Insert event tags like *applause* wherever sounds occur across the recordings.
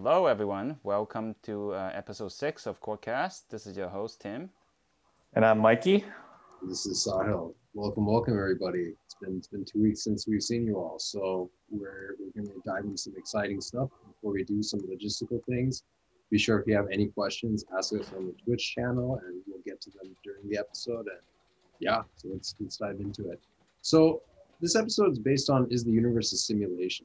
Hello, everyone. Welcome to uh, episode six of Corecast. This is your host, Tim. And I'm Mikey. This is Sahil. Welcome, welcome, everybody. It's been it's been two weeks since we've seen you all, so we're we're going to dive into some exciting stuff before we do some logistical things. Be sure if you have any questions, ask us on the Twitch channel, and we'll get to them during the episode. And yeah, so let's let's dive into it. So this episode is based on is the universe a simulation?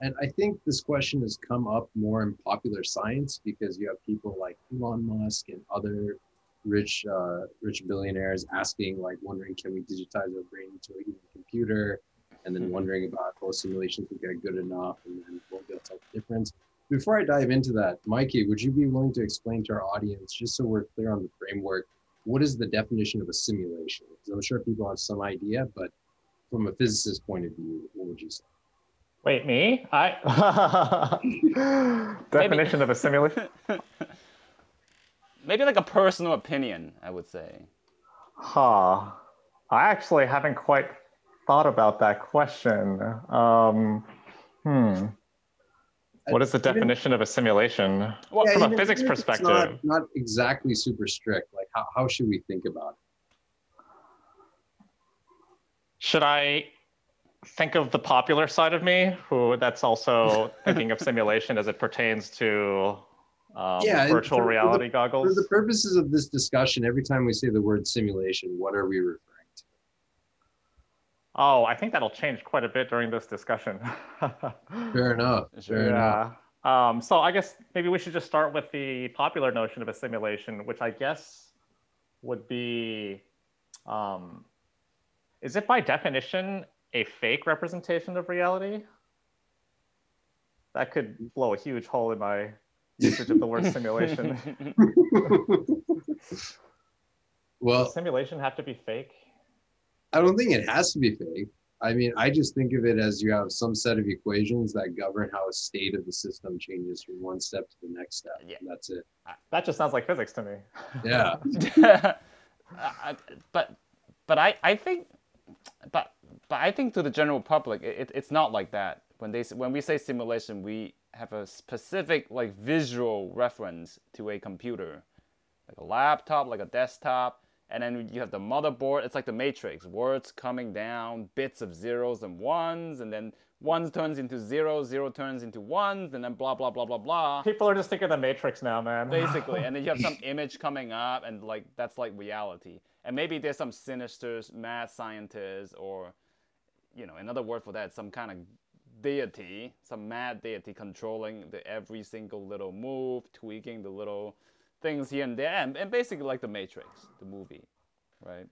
And I think this question has come up more in popular science because you have people like Elon Musk and other rich uh, rich billionaires asking like wondering can we digitize our brain into a human computer? And then wondering about how simulations will get good enough and then what will tell the difference. Before i dive into that mikey would you be willing to explain to our audience just so we're clear on the framework what is the definition of a simulation? Because i'm sure people have some idea but from a physicist point of view what would you say Wait, me? I *laughs* definition of a simulation. *laughs* Maybe like a personal opinion, I would say. Huh. I actually haven't quite thought about that question. Um, hmm. What is the definition of a simulation? Well, yeah, from a physics perspective. Not, not, exactly super strict. Like, how, how should we think about it? Should I think of the popular side of me, who that's also *laughs* thinking of simulation as it pertains to um, yeah, virtual for, reality for the, goggles. For the purposes of this discussion, every time we say the word simulation, what are we referring to? Oh, I think that'll change quite a bit during this discussion. *laughs* Fair enough. Fair yeah. enough. Um, so I guess maybe we should just start with the popular notion of a simulation, which I guess would be, um, is it by definition a fake representation of reality? That could blow a huge hole in my usage of the word simulation. *laughs* well, Does simulation have to be fake? I don't think it has to be fake. I mean, I just think of it as you have some set of equations that govern how a state of the system changes from one step to the next step. Yeah. That's it. That just sounds like physics to me. Yeah. *laughs* uh, but but I, I think but but I think to the general public, it, it's not like that. When they when we say simulation, we have a specific like visual reference to a computer, like a laptop, like a desktop, and then you have the motherboard. It's like the matrix, words coming down, bits of zeros and ones, and then ones turns into zero, zero turns into ones, and then blah blah blah blah blah. People are just thinking the matrix now, man. Basically, and then you have *laughs* some image coming up, and like that's like reality. And maybe there's some sinister mad scientist or you know, another word for that, some kind of deity, some mad deity controlling the every single little move, tweaking the little things here and there, and, and basically like the Matrix, the movie, right?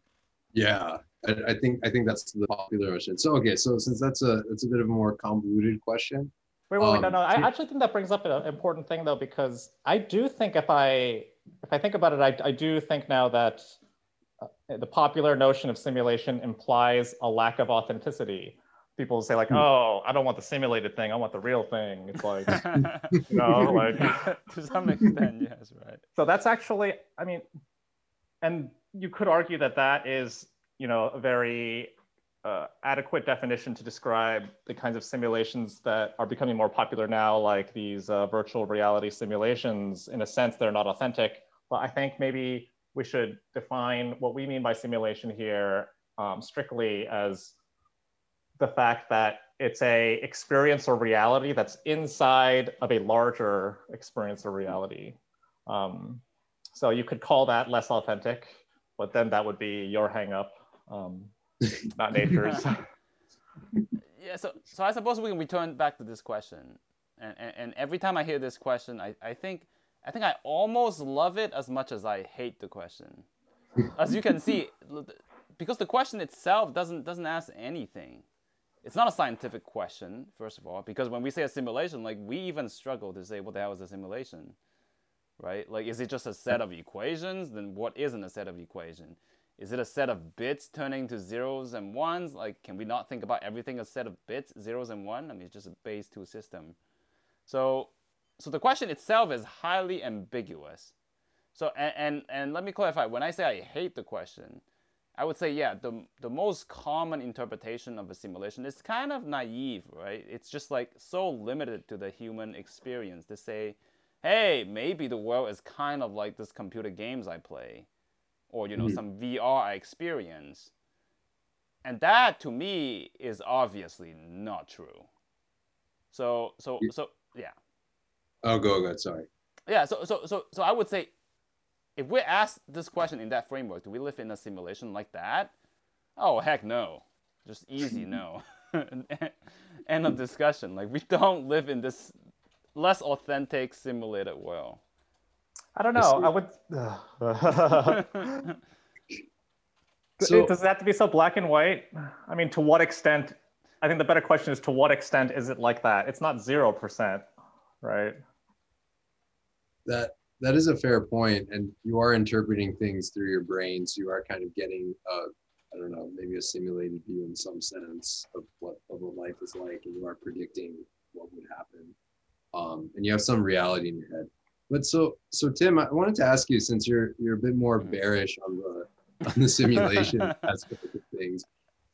Yeah, I, I think I think that's the popular version. So okay, so since that's a it's a bit of a more convoluted question. Wait, wait, wait, um, no, no. I actually think that brings up an important thing though, because I do think if I if I think about it, I, I do think now that the popular notion of simulation implies a lack of authenticity. People say like, hmm. "Oh, I don't want the simulated thing. I want the real thing." It's like, *laughs* you know, like *laughs* to some extent, yes, right. So that's actually, I mean, and you could argue that that is, you know, a very uh, adequate definition to describe the kinds of simulations that are becoming more popular now, like these uh, virtual reality simulations. In a sense, they're not authentic, but I think maybe we should define what we mean by simulation here um, strictly as the fact that it's a experience or reality that's inside of a larger experience or reality. Um, so you could call that less authentic, but then that would be your hangup, um, not nature's. *laughs* yeah, so, so I suppose we can return back to this question. And, and, and every time I hear this question, I, I think I think I almost love it as much as I hate the question. as you can see, *laughs* because the question itself doesn't doesn't ask anything. It's not a scientific question, first of all, because when we say a simulation, like we even struggle to say what the hell is a simulation, right? Like, is it just a set of equations? Then what isn't a set of equation? Is it a set of bits turning to zeros and ones? Like, can we not think about everything a set of bits, zeros and one? I mean, it's just a base two system. So so the question itself is highly ambiguous. So and, and and let me clarify. When I say I hate the question, I would say, yeah, the, the most common interpretation of a simulation is kind of naive, right? It's just like so limited to the human experience to say, hey, maybe the world is kind of like this computer games I play, or, you know, mm-hmm. some VR I experience. And that to me is obviously not true. So, so, so, yeah. Oh, go, go, sorry. Yeah, so, so, so, so I would say if we ask this question in that framework, do we live in a simulation like that? Oh heck no, just easy no. *laughs* *laughs* End of discussion. Like we don't live in this less authentic simulated world. I don't know. I would. *laughs* so, Does it have to be so black and white? I mean, to what extent? I think the better question is to what extent is it like that? It's not zero percent, right? That that is a fair point, and you are interpreting things through your brain, so you are kind of getting a, I don't know, maybe a simulated view in some sense of what of what life is like, and you are predicting what would happen, um, and you have some reality in your head. But so so Tim, I wanted to ask you since you're you're a bit more bearish on the on the simulation *laughs* aspect of things.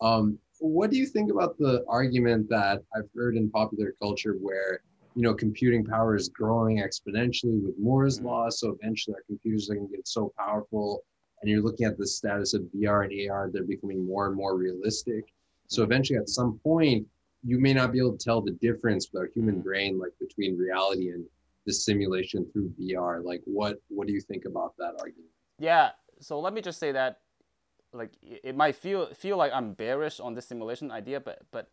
Um, what do you think about the argument that I've heard in popular culture where you know, computing power is growing exponentially with Moore's mm-hmm. law. So eventually our computers are going to get so powerful. And you're looking at the status of VR and AR, they're becoming more and more realistic. So mm-hmm. eventually at some point, you may not be able to tell the difference with our human mm-hmm. brain, like between reality and the simulation through VR. Like what what do you think about that argument? Yeah. So let me just say that like it might feel feel like I'm bearish on the simulation idea, but but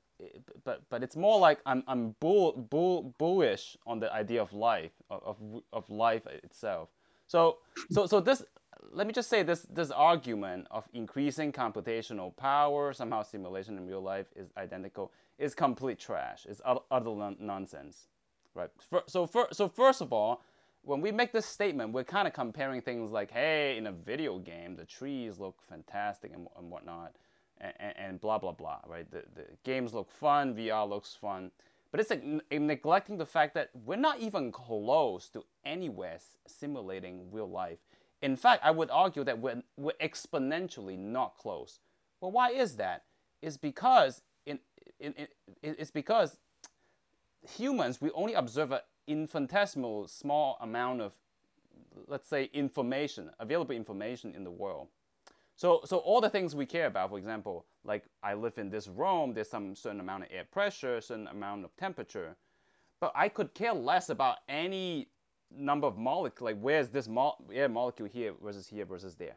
but but it's more like I'm I'm bull, bull, bullish on the idea of life of, of life itself. So so so this let me just say this this argument of increasing computational power somehow simulation in real life is identical is complete trash. It's utter nonsense, right? So for, so first of all, when we make this statement, we're kind of comparing things like, hey, in a video game, the trees look fantastic and, and whatnot and, blah blah blah, right? The, the games look fun, VR looks fun, but it's like neglecting the fact that we're not even close to anywhere simulating real life. In fact, I would argue that we're, we're exponentially not close. Well, why is that? It's because in, in, in, it's because humans we only observe an infinitesimal small amount of let's say information available information in the world so, so all the things we care about, for example, like I live in this room, there's some certain amount of air pressure, certain amount of temperature, but I could care less about any number of molecules, like where's this mo air molecule here versus here versus there.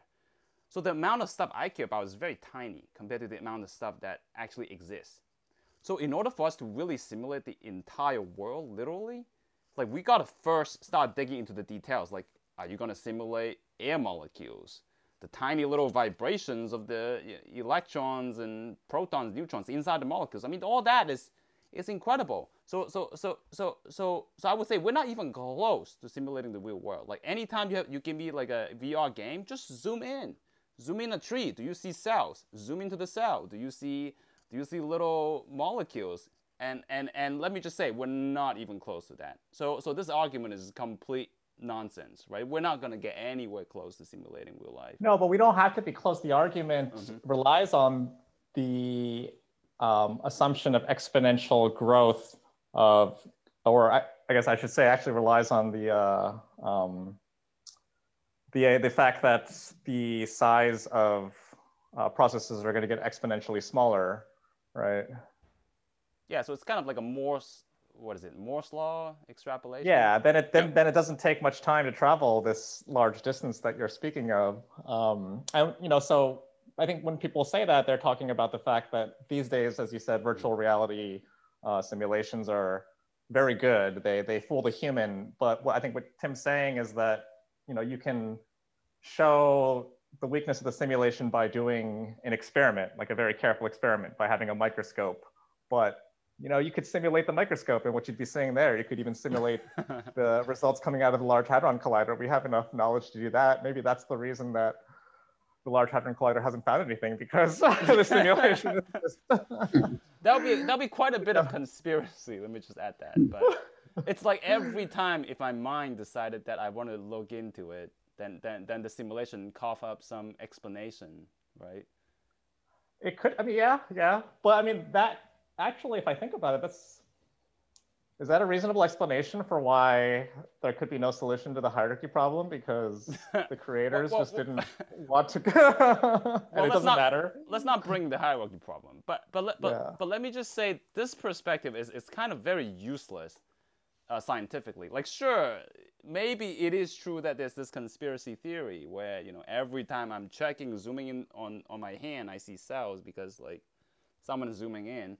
So the amount of stuff I care about is very tiny compared to the amount of stuff that actually exists. So in order for us to really simulate the entire world, literally, like we gotta first start digging into the details. Like, are you gonna simulate air molecules? The tiny little vibrations of the electrons and protons, neutrons inside the molecules. I mean, all that is is incredible. So so so so so so I would say we're not even close to simulating the real world. Like anytime you have, you give me like a VR game, just zoom in, zoom in a tree. Do you see cells? Zoom into the cell. Do you see do you see little molecules? And and and let me just say, we're not even close to that. So so this argument is complete nonsense, right? We're not going to get anywhere close to simulating real life. No, but we don't have to be close. The argument mm-hmm. relies on the um, assumption of exponential growth of, or I, I, guess I should say, actually relies on the uh, um, the the fact that the size of uh, processes are going to get exponentially smaller, right? Yeah, so it's kind of like a Morse what is it Moore's law extrapolation? Yeah, then it then, then it doesn't take much time to travel this large distance that you're speaking of. Um, and you know, so I think when people say that, they're talking about the fact that these days, as you said, virtual reality uh, simulations are very good. They they fool the human. But what I think what Tim's saying is that you know you can show the weakness of the simulation by doing an experiment, like a very careful experiment, by having a microscope. But you know, you could simulate the microscope and what you'd be seeing there. You could even simulate *laughs* the results coming out of the Large Hadron Collider. We have enough knowledge to do that. Maybe that's the reason that the Large Hadron Collider hasn't found anything because *laughs* the simulation is just... *laughs* that'll be that'll be quite a bit of conspiracy. Let me just add that. But it's like every time if my mind decided that I want to look into it, then then then the simulation cough up some explanation, right? It could. I mean, yeah, yeah. But I mean, that actually, if I think about it, that's is that a reasonable explanation for why there could be no solution to the hierarchy problem? Because *laughs* the creators well, well, just didn't *laughs* want to, *laughs* and it doesn't not, matter. Let's not bring the hierarchy problem, but but but yeah. but let me just say this perspective is is kind of very useless uh, scientifically. Like, sure, maybe it is true that there's this conspiracy theory where you know every time I'm checking, zooming in on on my hand, I see cells because like someone is zooming in.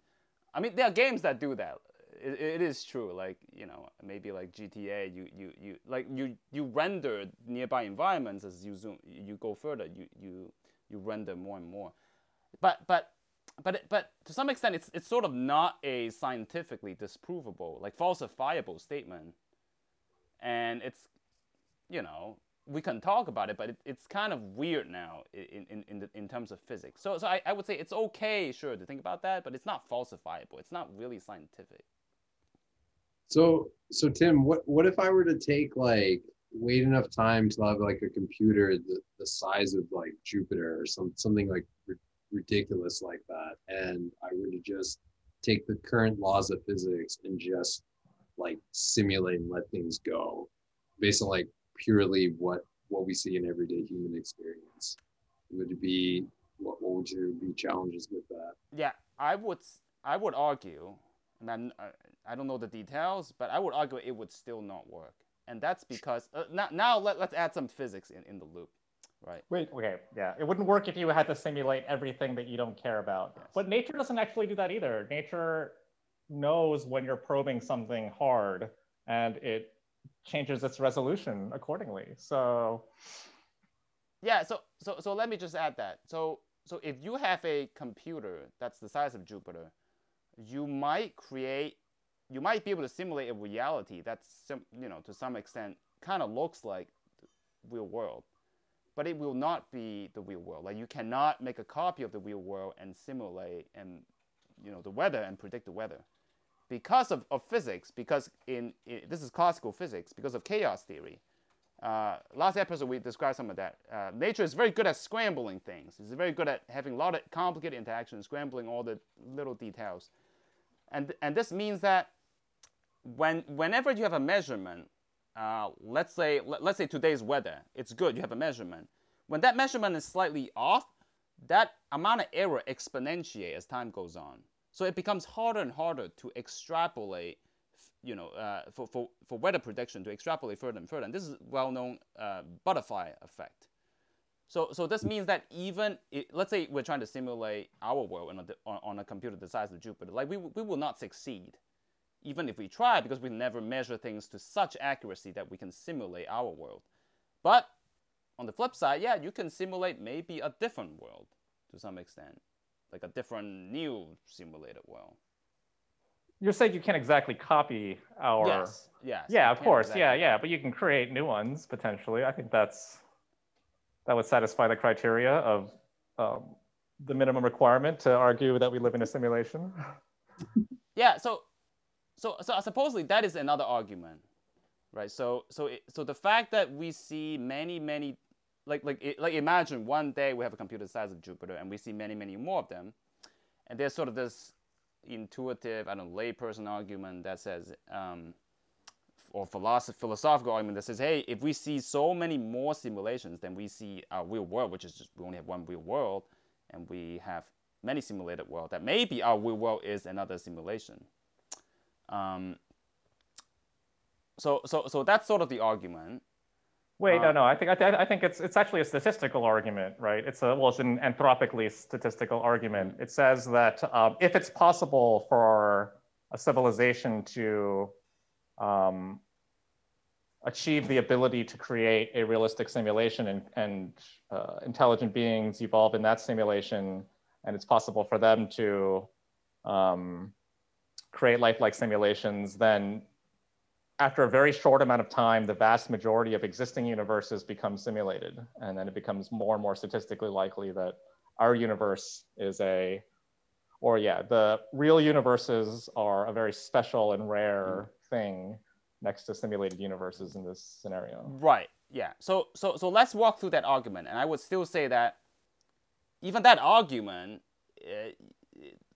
I mean, there are games that do that. It, it is true. Like you know, maybe like GTA, you you you like you you render nearby environments as you zoom, you go further, you you you render more and more. But but but but to some extent, it's it's sort of not a scientifically disprovable, like falsifiable statement, and it's, you know, we can talk about it, but it, it's kind of weird now in in in, the, in terms of physics. So so I, I would say it's okay, sure, to think about that, but it's not falsifiable. It's not really scientific. So so Tim, what what if I were to take like wait enough time to have like a computer the, the size of like Jupiter or some something like ridiculous like that and i were to just take the current laws of physics and just like simulate and let things go based on like purely what what we see in everyday human experience would it be what, what would your be challenges with that yeah i would i would argue and I, I don't know the details but i would argue it would still not work and that's because uh, now, now let, let's add some physics in, in the loop Right. Wait, okay, yeah. It wouldn't work if you had to simulate everything that you don't care about. Yes. But nature doesn't actually do that either. Nature knows when you're probing something hard and it changes its resolution accordingly. So Yeah, so so so let me just add that. So so if you have a computer that's the size of Jupiter, you might create you might be able to simulate a reality that's you know to some extent kind of looks like the real world but it will not be the real world. Like you cannot make a copy of the real world and simulate and you know the weather and predict the weather because of, of physics. Because in, in this is classical physics because of chaos theory. Uh, last episode we described some of that. Uh, nature is very good at scrambling things. It's very good at having a lot of complicated interactions, scrambling all the little details, and and this means that when whenever you have a measurement uh, let's say let, let's say today's weather it's good you have a measurement when that measurement is slightly off that amount of error exponentiate as time goes on so it becomes harder and harder to extrapolate you know uh, for, for, for weather prediction to extrapolate further and further. And this is well known uh, butterfly effect. So, so this means that even it, let's say we're trying to simulate our world on a, on a computer the size of Jupiter, like we, we will not succeed even if we try, because we never measure things to such accuracy that we can simulate our world. But on the flip side, yeah, you can simulate maybe a different world to some extent, like a different new simulated world. You're saying you can't exactly copy our. Yes. Yes. Yeah, of course. Exactly. Yeah, yeah, but you can create new ones potentially. I think that's that would satisfy the criteria of um, the minimum requirement to argue that we live in a simulation. *laughs* yeah. So so so supposedly that is another argument, right? So so it, so the fact that we see many many like like like imagine one day we have a computer the size of Jupiter and we see many many more of them, and there's sort of this intuitive I don't know layperson argument that says. Um, or philosoph- philosophical argument that says, hey, if we see so many more simulations than we see our real world, which is just we only have one real world, and we have many simulated world, that maybe our real world is another simulation. Um, so, so, so that's sort of the argument. Wait, no, uh, no. I think I, th- I, think it's it's actually a statistical argument, right? It's a well, it's an anthropically statistical argument. It says that um, if it's possible for a civilization to um, achieve the ability to create a realistic simulation and, and uh, intelligent beings evolve in that simulation, and it's possible for them to um, create lifelike simulations, then after a very short amount of time, the vast majority of existing universes become simulated. And then it becomes more and more statistically likely that our universe is a, or yeah, the real universes are a very special and rare mm. thing next to simulated universes in this scenario. Right. Yeah. So so so let's walk through that argument. And I would still say that even that argument uh,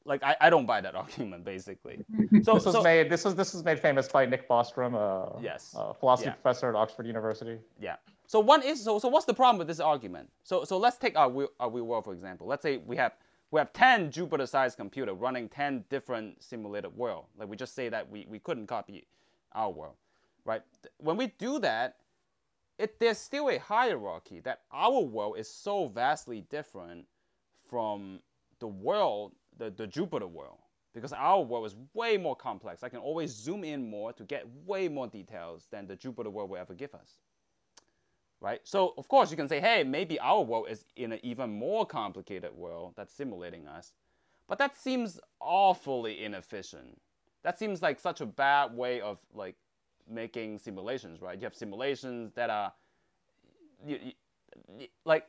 like I, I don't buy that *laughs* argument basically. Mm-hmm. So this was so, made this was this was made famous by Nick Bostrom, a, yes. a philosophy yeah. professor at Oxford University. Yeah. So one is so so what's the problem with this argument? So so let's take our our real world for example. Let's say we have we have 10 Jupiter-sized computer running 10 different simulated world. Like we just say that we, we couldn't copy our world, right? When we do that, it, there's still a hierarchy that our world is so vastly different from the world, the, the Jupiter world, because our world is way more complex. I can always zoom in more to get way more details than the Jupiter world will ever give us. Right? So, of course, you can say, hey, maybe our world is in an even more complicated world that's simulating us. But that seems awfully inefficient. That seems like such a bad way of like making simulations, right? You have simulations that are you, you, like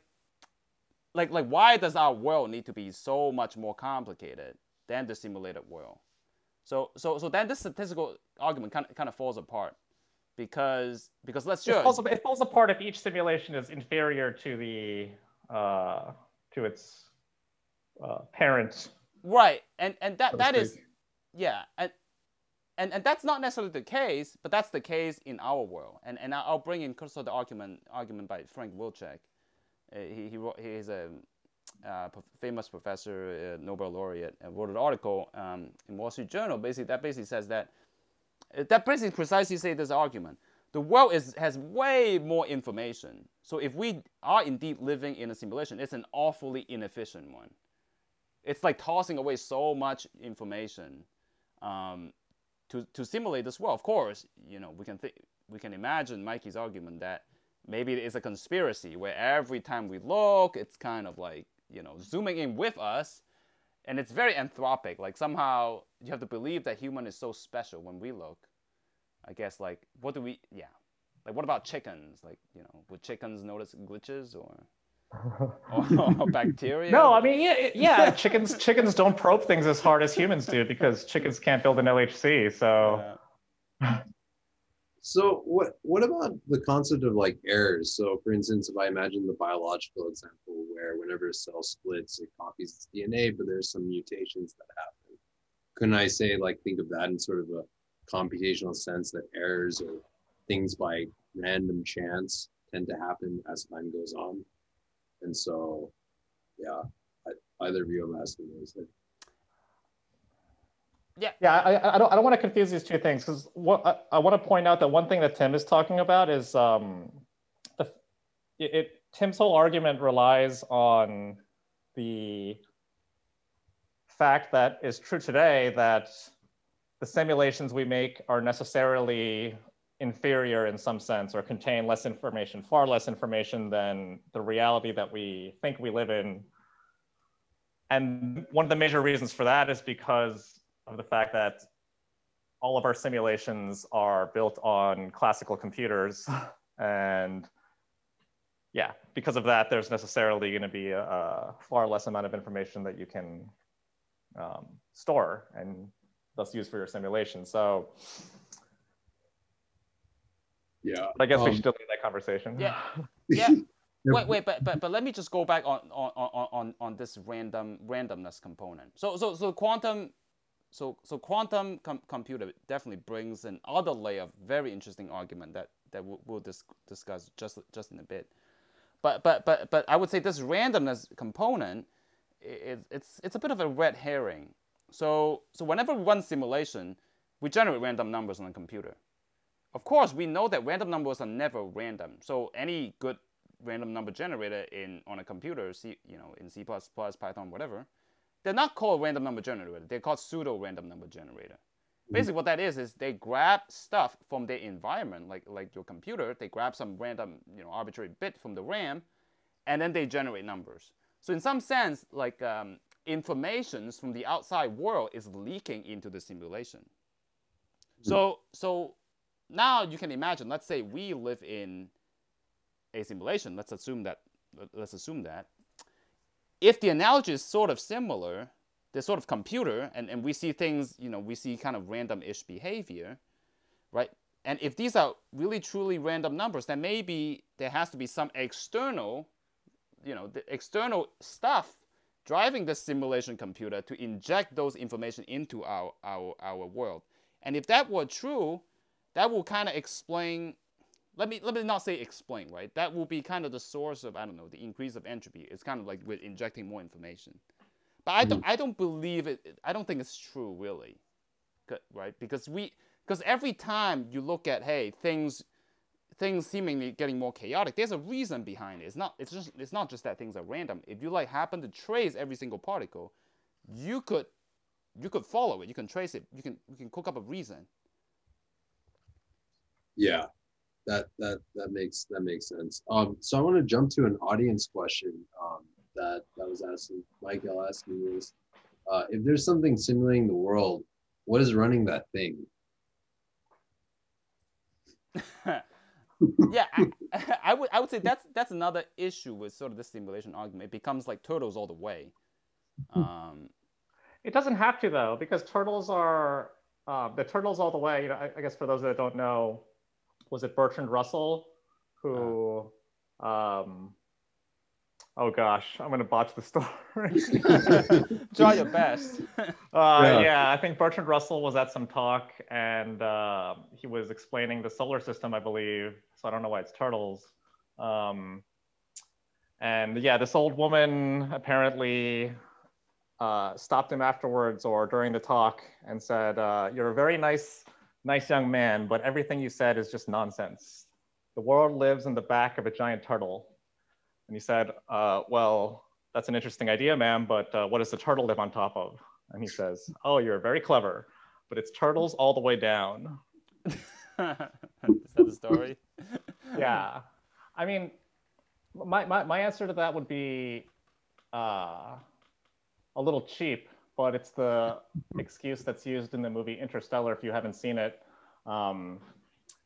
like like why does our world need to be so much more complicated than the simulated world? So so so then this statistical argument kind of, kind of falls apart because because let's it falls, it falls apart if each simulation is inferior to the uh, to its uh, parent. Right, and and that that is yeah, and and, and that's not necessarily the case, but that's the case in our world. And, and I'll bring in also the argument argument by Frank Wilczek. Uh, he, he wrote, he's a uh, famous professor, uh, Nobel laureate, and wrote an article um, in Wall Street Journal. Basically, that basically says that uh, that basically precisely say this argument. The world is, has way more information. So if we are indeed living in a simulation, it's an awfully inefficient one. It's like tossing away so much information. Um, to, to simulate this world, of course, you know, we can think, we can imagine Mikey's argument that maybe it is a conspiracy where every time we look, it's kind of like, you know, zooming in with us. And it's very anthropic. Like somehow you have to believe that human is so special when we look. I guess like what do we yeah. Like what about chickens? Like, you know, would chickens notice glitches or or *laughs* *laughs* bacteria? No, I mean, yeah, yeah. chickens chickens don't probe things as hard as humans do because chickens can't build an LHC. So. Yeah. So what what about the concept of like errors? So for instance, if I imagine the biological example where whenever a cell splits, it copies its DNA, but there's some mutations that happen. Couldn't I say like think of that in sort of a computational sense that errors or things by random chance tend to happen as time goes on? And so, yeah, I, either of you I'm asking is that. Yeah. Yeah, I, I don't I don't want to confuse these two things because what I, I, want to point out that one thing that Tim is talking about is um, the it, it Tim's whole argument relies on the fact that is true today that the simulations we make are necessarily inferior in some sense or contain less information, far less information than the reality that we think we live in. And one of the major reasons for that is because of the fact that all of our simulations are built on classical computers. *sighs* And yeah, because of that, there's necessarily going to be a, a, far less amount of information that you can um, store and thus use for your simulation. So yeah. But I guess um, we should still leave that conversation. *laughs* Yeah. Yeah. wait, wait, but, but but let me just go back on on, on, on this random randomness component. So so so quantum so so quantum com- computer definitely brings another layer of very interesting argument that that we'll, we'll dis- discuss just just in a bit. But but but but I would say this randomness component it, it's it's a bit of a red herring. So so whenever we run simulation, we generate random numbers on a computer. Of course, we know that random numbers are never random. So any good random number generator in on a computer, C, you know, in C++, Python, whatever, they're not called random number generator. They're called pseudo random number generator. Basically, what that is is they grab stuff from their environment, like like your computer. They grab some random, you know, arbitrary bit from the RAM, and then they generate numbers. So in some sense, like um, informations from the outside world is leaking into the simulation. So so now you can imagine, let's say we live in a simulation. Let's assume that. Let's assume that. If the analogy is sort of similar, the sort of computer, and, and we see things, you know, we see kind of random-ish behavior, right? And if these are really truly random numbers, then maybe there has to be some external, you know, the external stuff driving the simulation computer to inject those information into our our our world. And if that were true, that will kind of explain let me let me not say explain, right? That will be kind of the source of I don't know the increase of entropy. It's kind of like with injecting more information. But I don't mm. I don't believe it. I don't think it's true really, right? Because we because every time you look at hey things things seemingly getting more chaotic, there's a reason behind it. It's not it's just it's not just that things are random. If you like happen to trace every single particle, you could you could follow it. You can trace it. You can you can cook up a reason. Yeah, that that that makes that makes sense. Um, so I want to jump to an audience question um, that that was asking Mike. I'll ask you is, uh, if there's something simulating the world, what is running that thing? *laughs* yeah, I, *laughs* I, would I would say that's that's another issue with sort of the simulation argument. It becomes like turtles all the way. Um, it doesn't have to though, because turtles are uh, the turtles all the way. You know, I, I guess for those that don't know, was it Bertrand Russell who um, oh gosh, I'm gonna botch the story. *laughs* Try your best. *laughs* uh, yeah. yeah. I think Bertrand Russell was at some talk and uh, he was explaining the solar system, I believe. So I don't know why it's turtles. Um, and yeah, this old woman apparently uh, stopped him afterwards or during the talk and said, uh, "You're a very nice nice young man, but everything you said is just nonsense. The world lives in the back of a giant turtle. And he said, uh, well, that's an interesting idea, ma'am, but uh, what does the turtle live on top of? And he says, oh, you're very clever, but it's turtles all the way down. *laughs* is that the story? *laughs* yeah. I mean, my, my, my answer to that would be uh, a little cheap but it's the excuse that's used in the movie Interstellar if you haven't seen it. Um,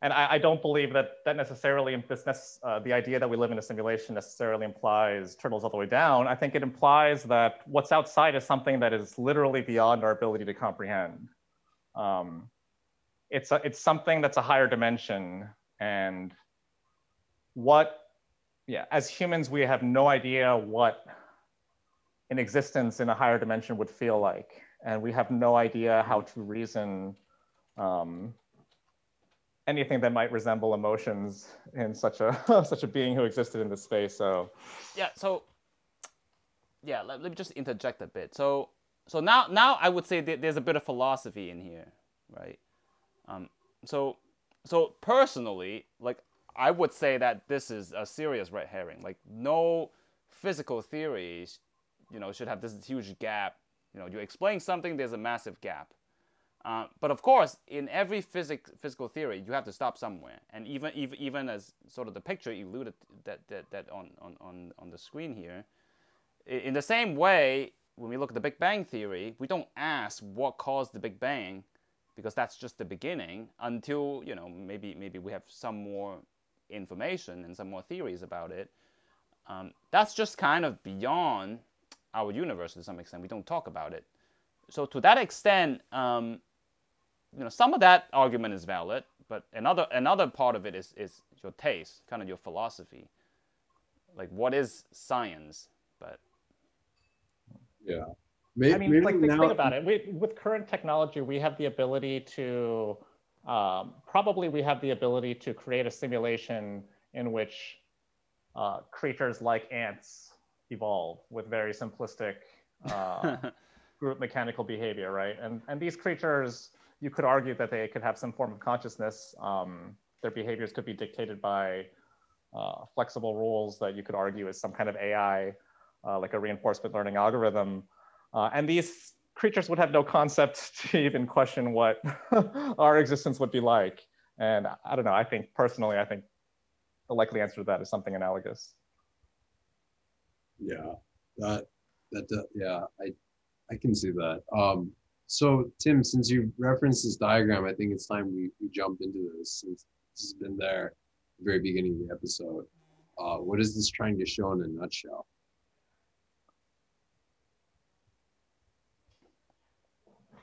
and I, I, don't believe that that necessarily this, uh, the idea that we live in a simulation necessarily implies turtles all the way down. I think it implies that what's outside is something that is literally beyond our ability to comprehend. Um, it's a, it's something that's a higher dimension, and what, yeah, as humans we have no idea what an existence in a higher dimension would feel like. And we have no idea how to reason um, anything that might resemble emotions in such a *laughs* such a being who existed in this space. So yeah, so yeah, let, let me just interject a bit. So so now now I would say there's a bit of philosophy in here, right? Um, so so personally, like I would say that this is a serious red herring. Like no physical theories you know, should have this huge gap. You know, you explain something, there's a massive gap. Uh, but of course, in every physics, physical theory, you have to stop somewhere. And even, even, even as sort of the picture alluded that, that, that on, on, on, the screen here, in the same way, when we look at the Big Bang theory, we don't ask what caused the Big Bang because that's just the beginning until, you know, maybe, maybe we have some more information and some more theories about it. Um, that's just kind of beyond our universe to some extent. We don't talk about it. So to that extent, um, you know, some of that argument is valid, but another another part of it is is your taste, kind of your philosophy. Like, what is science? But yeah, maybe, I mean, like now... think about it. We, with current technology, we have the ability to um, probably we have the ability to create a simulation in which uh, creatures like ants evolve with very simplistic *laughs* uh, group mechanical behavior, right? And, and these creatures, you could argue that they could have some form of consciousness. Um, their behaviors could be dictated by uh, flexible rules that you could argue is some kind of AI, uh, like a reinforcement learning algorithm. Uh, and these creatures would have no concept *laughs* to even question what *laughs* our existence would be like. And I don't know, I think personally, I think the likely answer to that is something analogous yeah that that uh, yeah i i can see that um so tim since you referenced this diagram i think it's time we, we jump into this since this has been there the very beginning of the episode uh, what is this trying to show in a nutshell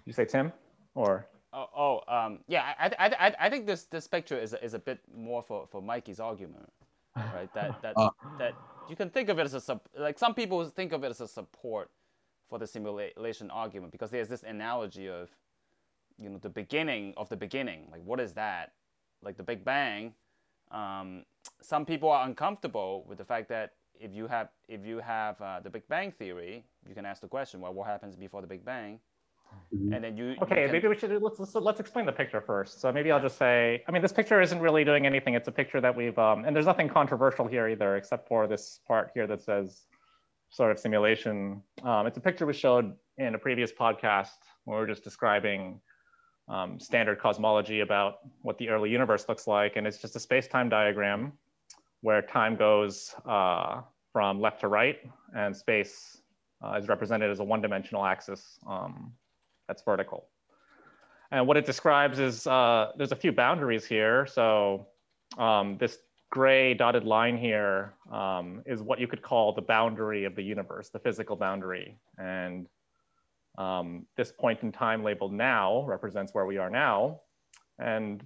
you say tim or Oh, oh um, yeah. I, I, I, I think this, this picture is a, is a bit more for, for Mikey's argument, right? That that uh, that you can think of it as a like some people think of it as a support for the simulation argument because there's this analogy of you know the beginning of the beginning. Like what is that? Like the big bang um, some people are uncomfortable with the fact that if you have if you have uh, the big bang theory you can ask the question well what happens before the big bang Mhm. and then you Okay, you can, maybe we should let's, let's let's explain the picture first. So maybe I'll just say, I mean, this picture isn't really doing anything. It's a picture that we've, um, and there's nothing controversial here either, except for this part here that says sort of simulation. Um, it's a picture we showed in a previous podcast where we were just describing um, standard cosmology about what the early universe looks like, and it's just a space-time diagram where time goes uh, from left to right, and space uh, is represented as a one-dimensional axis. Um, that's vertical. And what it describes is uh, there's a few boundaries here. So um, this gray dotted line here um, is what you could call the boundary of the universe, the physical boundary. And um, this point in time labeled now represents where we are now. And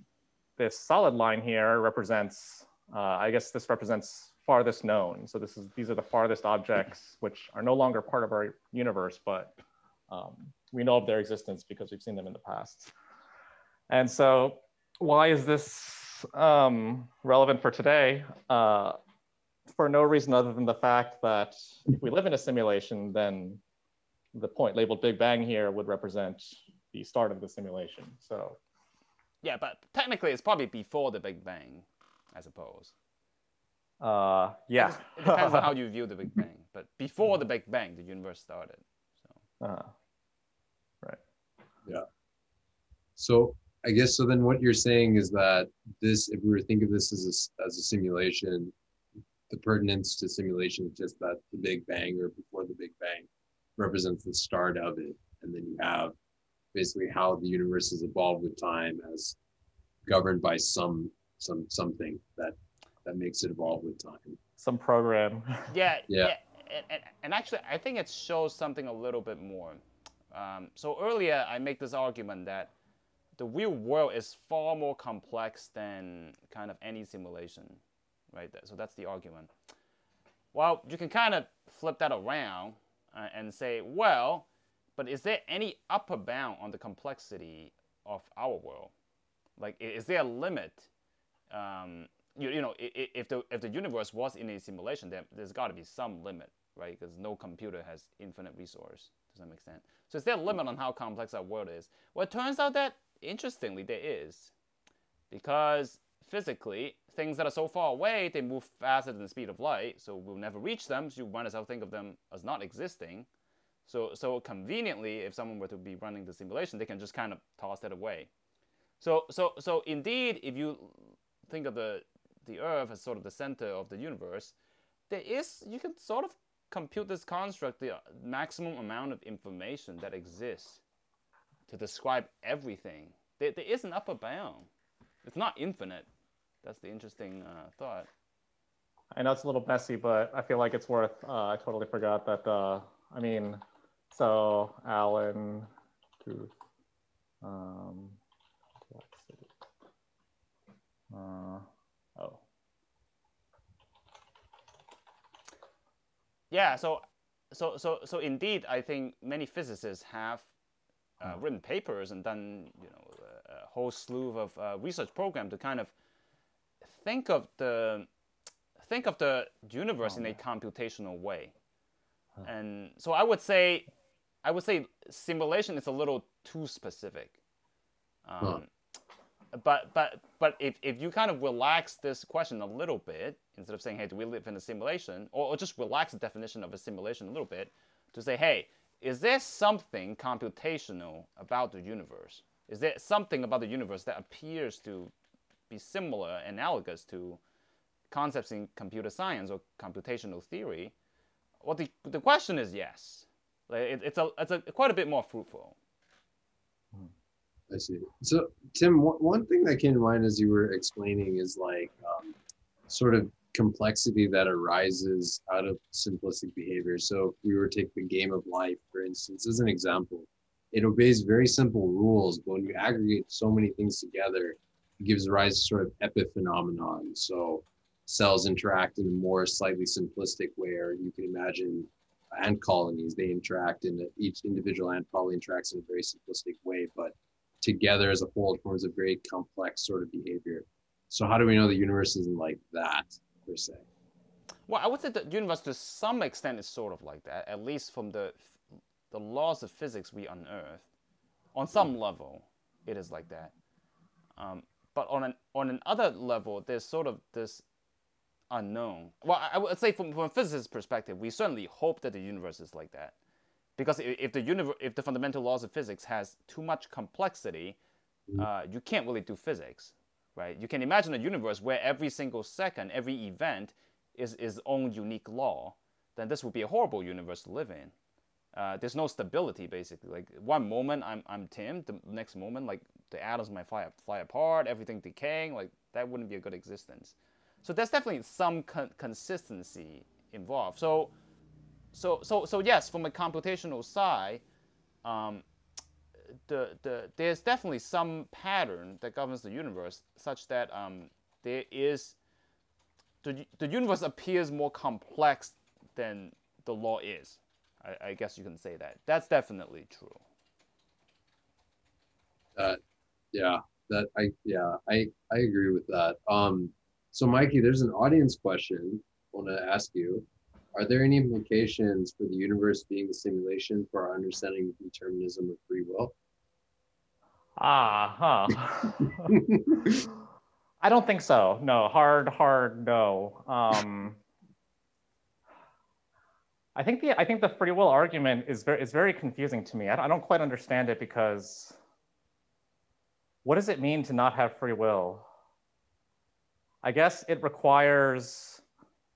this solid line here represents, uh, I guess this represents farthest known. So this is these are the farthest objects which are no longer part of our universe, but um, we know of their existence because we've seen them in the past. And so, why is this um, relevant for today? Uh, for no reason other than the fact that if we live in a simulation, then the point labeled Big Bang here would represent the start of the simulation. So, yeah but technically it's probably before the big bang i suppose uh, yeah. it depends on how *laughs* you view the big bang but before the big bang the universe started Ah, so Yeah. So I guess so. Then what you're saying is that this, if we were to think of this as a, s- as a simulation, the pertinence to simulation is just that the Big Bang or before the Big Bang represents the start of it, and then you have basically how the universe has evolved with time as governed by some some something that that makes it evolve with time. some program. Yeah, Yeah. yeah. And, and, actually, I think it shows something a little bit more. Um, so earlier, I make this argument that the real world is far more complex than kind of any simulation, right? So that's the argument. Well, you can kind of flip that around uh, and say, well, but is there any upper bound on the complexity of our world? Like, is there a limit um, you, you know, if the if the universe was in a simulation, then there's got to be some limit, right? Because no computer has infinite resource to some extent. So is there a hmm. limit on how complex our world is? Well, it turns out that interestingly there is, because physically things that are so far away they move faster than the speed of light, so we'll never reach them. So you might as well think of them as not existing. So so conveniently, if someone were to be running the simulation, they can just kind of toss that away. So so so indeed, if you think of the the Earth as sort of the center of the universe, there is you can sort of compute this construct the maximum amount of information that exists to describe everything. There, there is an upper bound. It's not infinite. That's the interesting uh, thought. I know it's a little messy, but I feel like it's worth. Uh, I totally forgot that. Uh, I mean, so Alan, um, complexity. Uh, oh, Yeah. So so so so indeed, I think many physicists have uh, written papers and done you know a, a whole slew of uh, research program to kind of think of the think of the universe in a computational way. And so I would say I would say simulation is a little too specific. Um, But but but if, if you kind of relax this question a little bit, instead of saying, hey, do we live in a simulation? Or, or just relax the definition of a simulation a little bit to say, hey, is there something computational about the universe? Is there something about the universe that appears to be similar, analogous to concepts in computer science or computational theory? Well, the, the question is yes. It, it's a it's a quite a bit more fruitful. I see. So, Tim, one one thing that came to mind as you were explaining is like um, sort of complexity that arises out of simplistic behavior. So, if we were to take the game of life, for instance, as an example, it obeys very simple rules, but when you aggregate so many things together, it gives rise to sort of epiphenomenon. So, cells interact in a more slightly simplistic way, or you can imagine ant colonies. They interact in a, each individual ant probably interacts in a very simplistic way, but together as a whole, forms a very complex sort of behavior. So how do we know the universe isn't like that per se? Well, I would say the universe to some extent is sort of like that, at least from the the laws of physics we unearth. On some level, it is like that. Um, but on an on another level, there's sort of this unknown. Well, I, I would say from, from a physicist perspective, we certainly hope that the universe is like that, because if, the universe, if the fundamental laws of physics has too much complexity, uh, you can't really do physics, right? You can imagine a universe where every single second, every event is its own unique law. Then this would be a horrible universe to live in. Uh, there's no stability basically. Like one moment I'm I'm Tim, the next moment like the atoms might fly fly apart, everything decaying. Like that wouldn't be a good existence. So there's definitely some con- consistency involved. So so so so yes, from a computational side, um, the the there's definitely some pattern that governs the universe, such that um, there is the the universe appears more complex than the law is. I, I guess you can say that. That's definitely true. That, yeah, that I yeah I I agree with that. Um, so Mikey, there's an audience question I want to ask you. Are there any implications for the universe being a simulation for our understanding of determinism of free will? Ah, huh. *laughs* I don't think so. No, hard, hard, no. Um, I think the I think the free will argument is very is very confusing to me. I, I don't quite understand it because what does it mean to not have free will? I guess it requires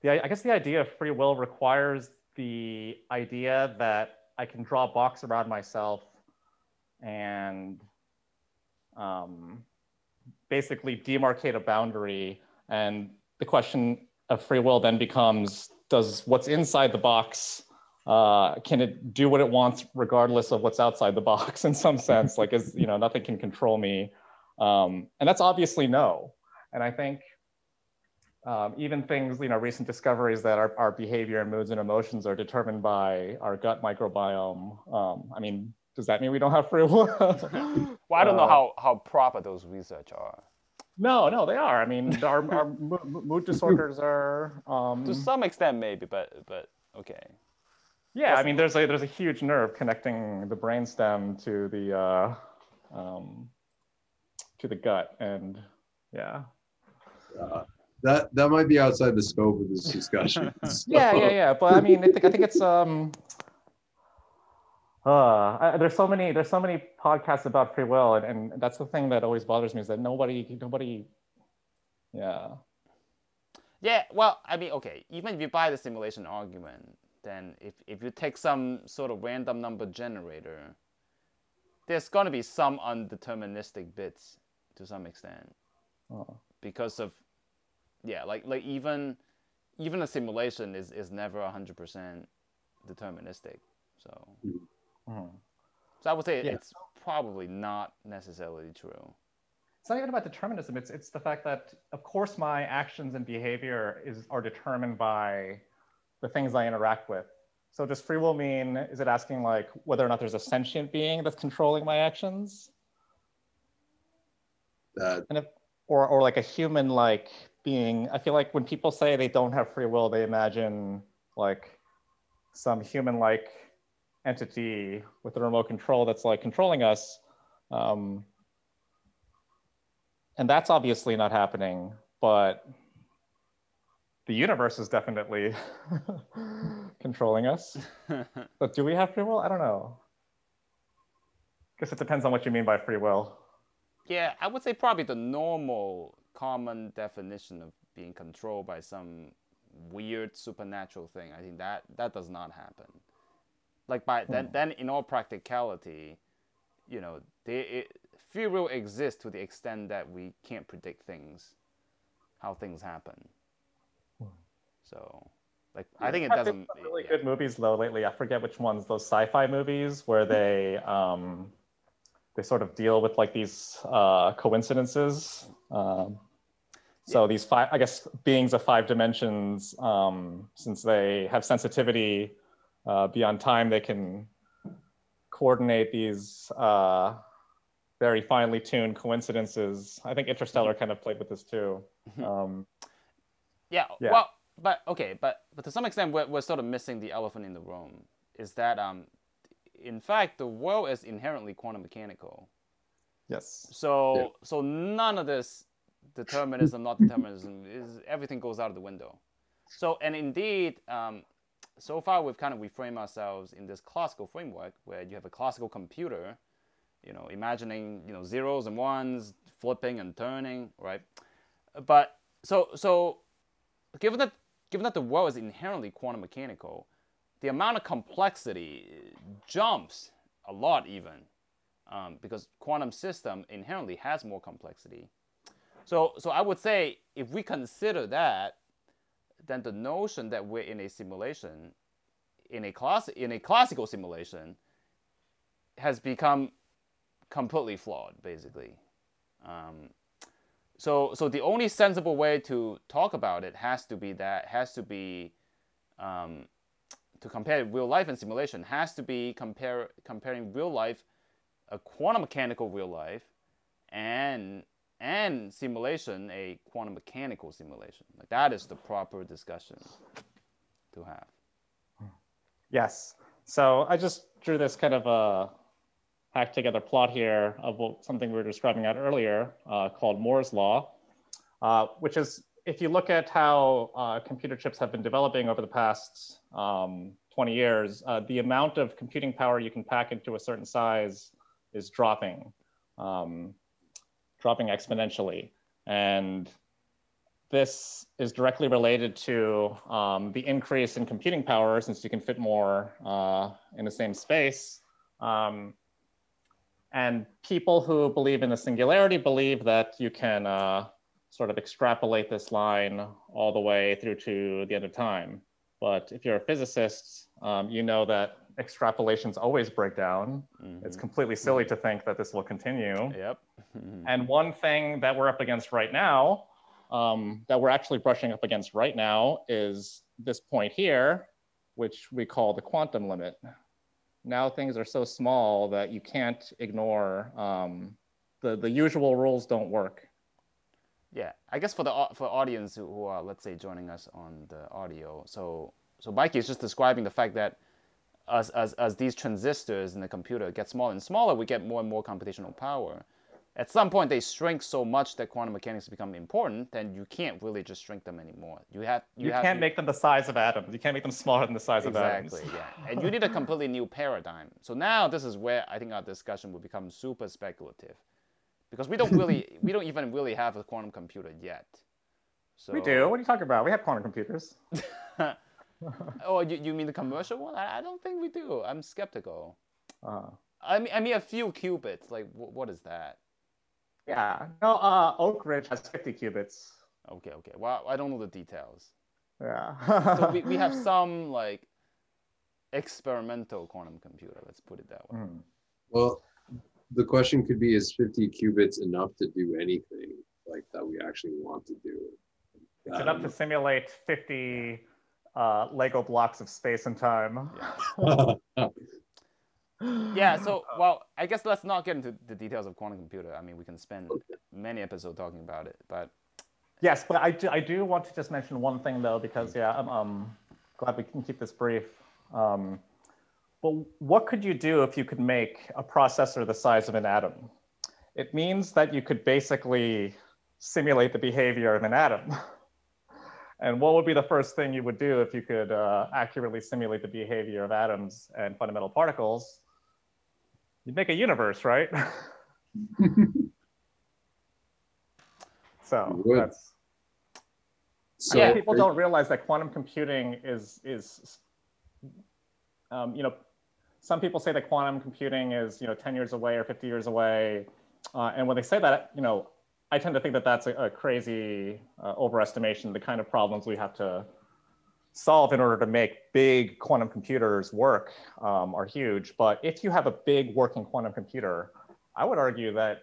the I guess the idea of free will requires the idea that I can draw a box around myself and um, basically demarcate a boundary. And the question of free will then becomes does what's inside the box uh, can it do what it wants regardless of what's outside the box *laughs* in some sense? Like is you know nothing can control me. Um, and that's obviously no. And i think um, even things you know recent discoveries that our, our behavior and moods and emotions are determined by our gut microbiome. Um, i mean does that mean we don't have free will? *laughs* Well i don't know Uh, how, how proper those research are. No no they are. I mean our, our *laughs* mo- mo- mood disorders are um, to some extent maybe but but okay. Yeah, I mean, there's a there's a huge nerve connecting the brainstem to the uh, um, to the gut, and yeah, Uh, that that might be outside the scope of this discussion. *laughs* yeah, yeah, yeah. But I mean, I think I think it's um, *laughs* uh, I, there's so many there's so many podcasts about free will, and, and that's the thing that always bothers me is that nobody nobody, yeah, Yeah, well, I mean, okay, even if you buy the simulation argument, then if, if you take some sort of random number generator, there's going to be some undeterministic bits to some extent Oh. because of, yeah, like like even even a simulation is, is never 100% deterministic. So, Mhm. so I would say Yeah. it's probably not necessarily true. it's not even about determinism. It's it's the fact that of course my actions and behavior is are determined by the things I interact with. So does free will mean is it asking like whether or not there's a sentient being that's controlling my actions? that And if or or like a human like being, I feel like when people say they don't have free will, they imagine like some human like entity with a remote control that's like controlling us. Um, and that's obviously not happening, but the universe is definitely *laughs* controlling us. *laughs* But do we have free will? I don't know. Guess it depends on what you mean by free will. Yeah, I would say probably the normal common definition of being controlled by some weird supernatural thing. I think that that does not happen. Like by then, Hmm. then in all practicality, you know, they, it, free will exists to the extent that we can't predict things, how things happen. So, like, I think it I've doesn't. some really yeah. good movies though lately. I forget which ones. Those sci-fi movies where they um, they sort of deal with like these uh, coincidences. Um, so these five, I guess, beings of five dimensions, um, since they have sensitivity uh, beyond time, they can coordinate these uh, very finely tuned coincidences. I think Interstellar kind of played with this too. Um, Yeah, Yeah. Well, but okay, but but to some extent, we're, we're sort of missing the elephant in the room. Is that um, in fact, the world is inherently quantum mechanical. yes. So Yeah. so none of this determinism, not determinism, is everything goes out of the window. So and indeed, um, so far we've kind of reframed ourselves in this classical framework where you have a classical computer, you know, imagining you know zeros and ones, flipping and turning, right? But so so given that given that the world is inherently quantum mechanical, the amount of complexity jumps a lot even um, because quantum system inherently has more complexity. So, so I would say if we consider that, then the notion that we're in a simulation, in a class, in a classical simulation, has become completely flawed, basically. Um, so, so the only sensible way to talk about it has to be that has to be um, to compare real life and simulation has to be compare comparing real life a quantum mechanical real life and and simulation a quantum mechanical simulation. Like that is the proper discussion to have. Yes. So I just drew this kind of a hacked together plot here of what, something we were describing out earlier uh, called Moore's Law, uh, which is if you look at how uh, computer chips have been developing over the past um, 20 years, uh, the amount of computing power you can pack into a certain size is dropping, um, dropping exponentially. And this is directly related to um, the increase in computing power since you can fit more uh, in the same space. Um, and people who believe in the singularity believe that you can uh, sort of extrapolate this line all the way through to the end of time. But if you're a physicist, um, you know that extrapolations always break down. It's completely silly to think that this will continue. yep *laughs* And one thing that we're up against right now, um, that we're actually brushing up against right now, is this point here, which we call the quantum limit. Now things are so small that you can't ignore um, the the usual rules don't work. Yeah, I guess for the for audience who, who are let's say joining us on the audio, so so Mikey is just describing the fact that as, as as these transistors in the computer get smaller and smaller, we get more and more computational power. At some point, they shrink so much that quantum mechanics become important, then you can't really just shrink them anymore. You have You, have can't to- make them the size of atoms. You can't make them smaller than the size exactly of atoms. Exactly. Yeah, and you need a completely new paradigm. So now this is where I think our discussion will become super speculative, because we don't really *laughs* we don't even really have a quantum computer yet. So We do. What are you talking about? We have quantum computers. *laughs* oh, you, you mean the commercial one? I, I don't think we do. I'm skeptical. Uh, I mean, I mean a few qubits. Like, wh- what is that? yeah. No, uh, Oak Ridge has 50 qubits. Okay, okay. Well, I don't know the details. Yeah. So we, we have *laughs* some like experimental quantum computer. Let's put it that way. Hmm. Well, the question could be: Is 50 qubits enough to do anything like that we actually want to do? It's I enough to simulate 50 uh, Lego blocks of space and time. know. *laughs* Yeah. So, well, I guess let's not get into the details of quantum computer. I mean, we can spend many episodes talking about it, but Yes, but I do, I do want to just mention one thing though, because yeah, I'm um, glad we can keep this brief. Um, but what could you do if you could make a processor the size of an atom? It means that you could basically simulate the behavior of an atom. *laughs* and what would be the first thing you would do if you could uh, accurately simulate the behavior of atoms and fundamental particles? You'd make a universe, right? *laughs* so that's so, think people don't realize that quantum computing is is um, you know some people say that quantum computing is you know 10 years away or 50 years away uh, and when they say that you know i tend to think that that's a, a crazy uh, overestimation the kind of problems we have to solve in order to make big quantum computers work um, are huge but if you have a big working quantum computer i would argue that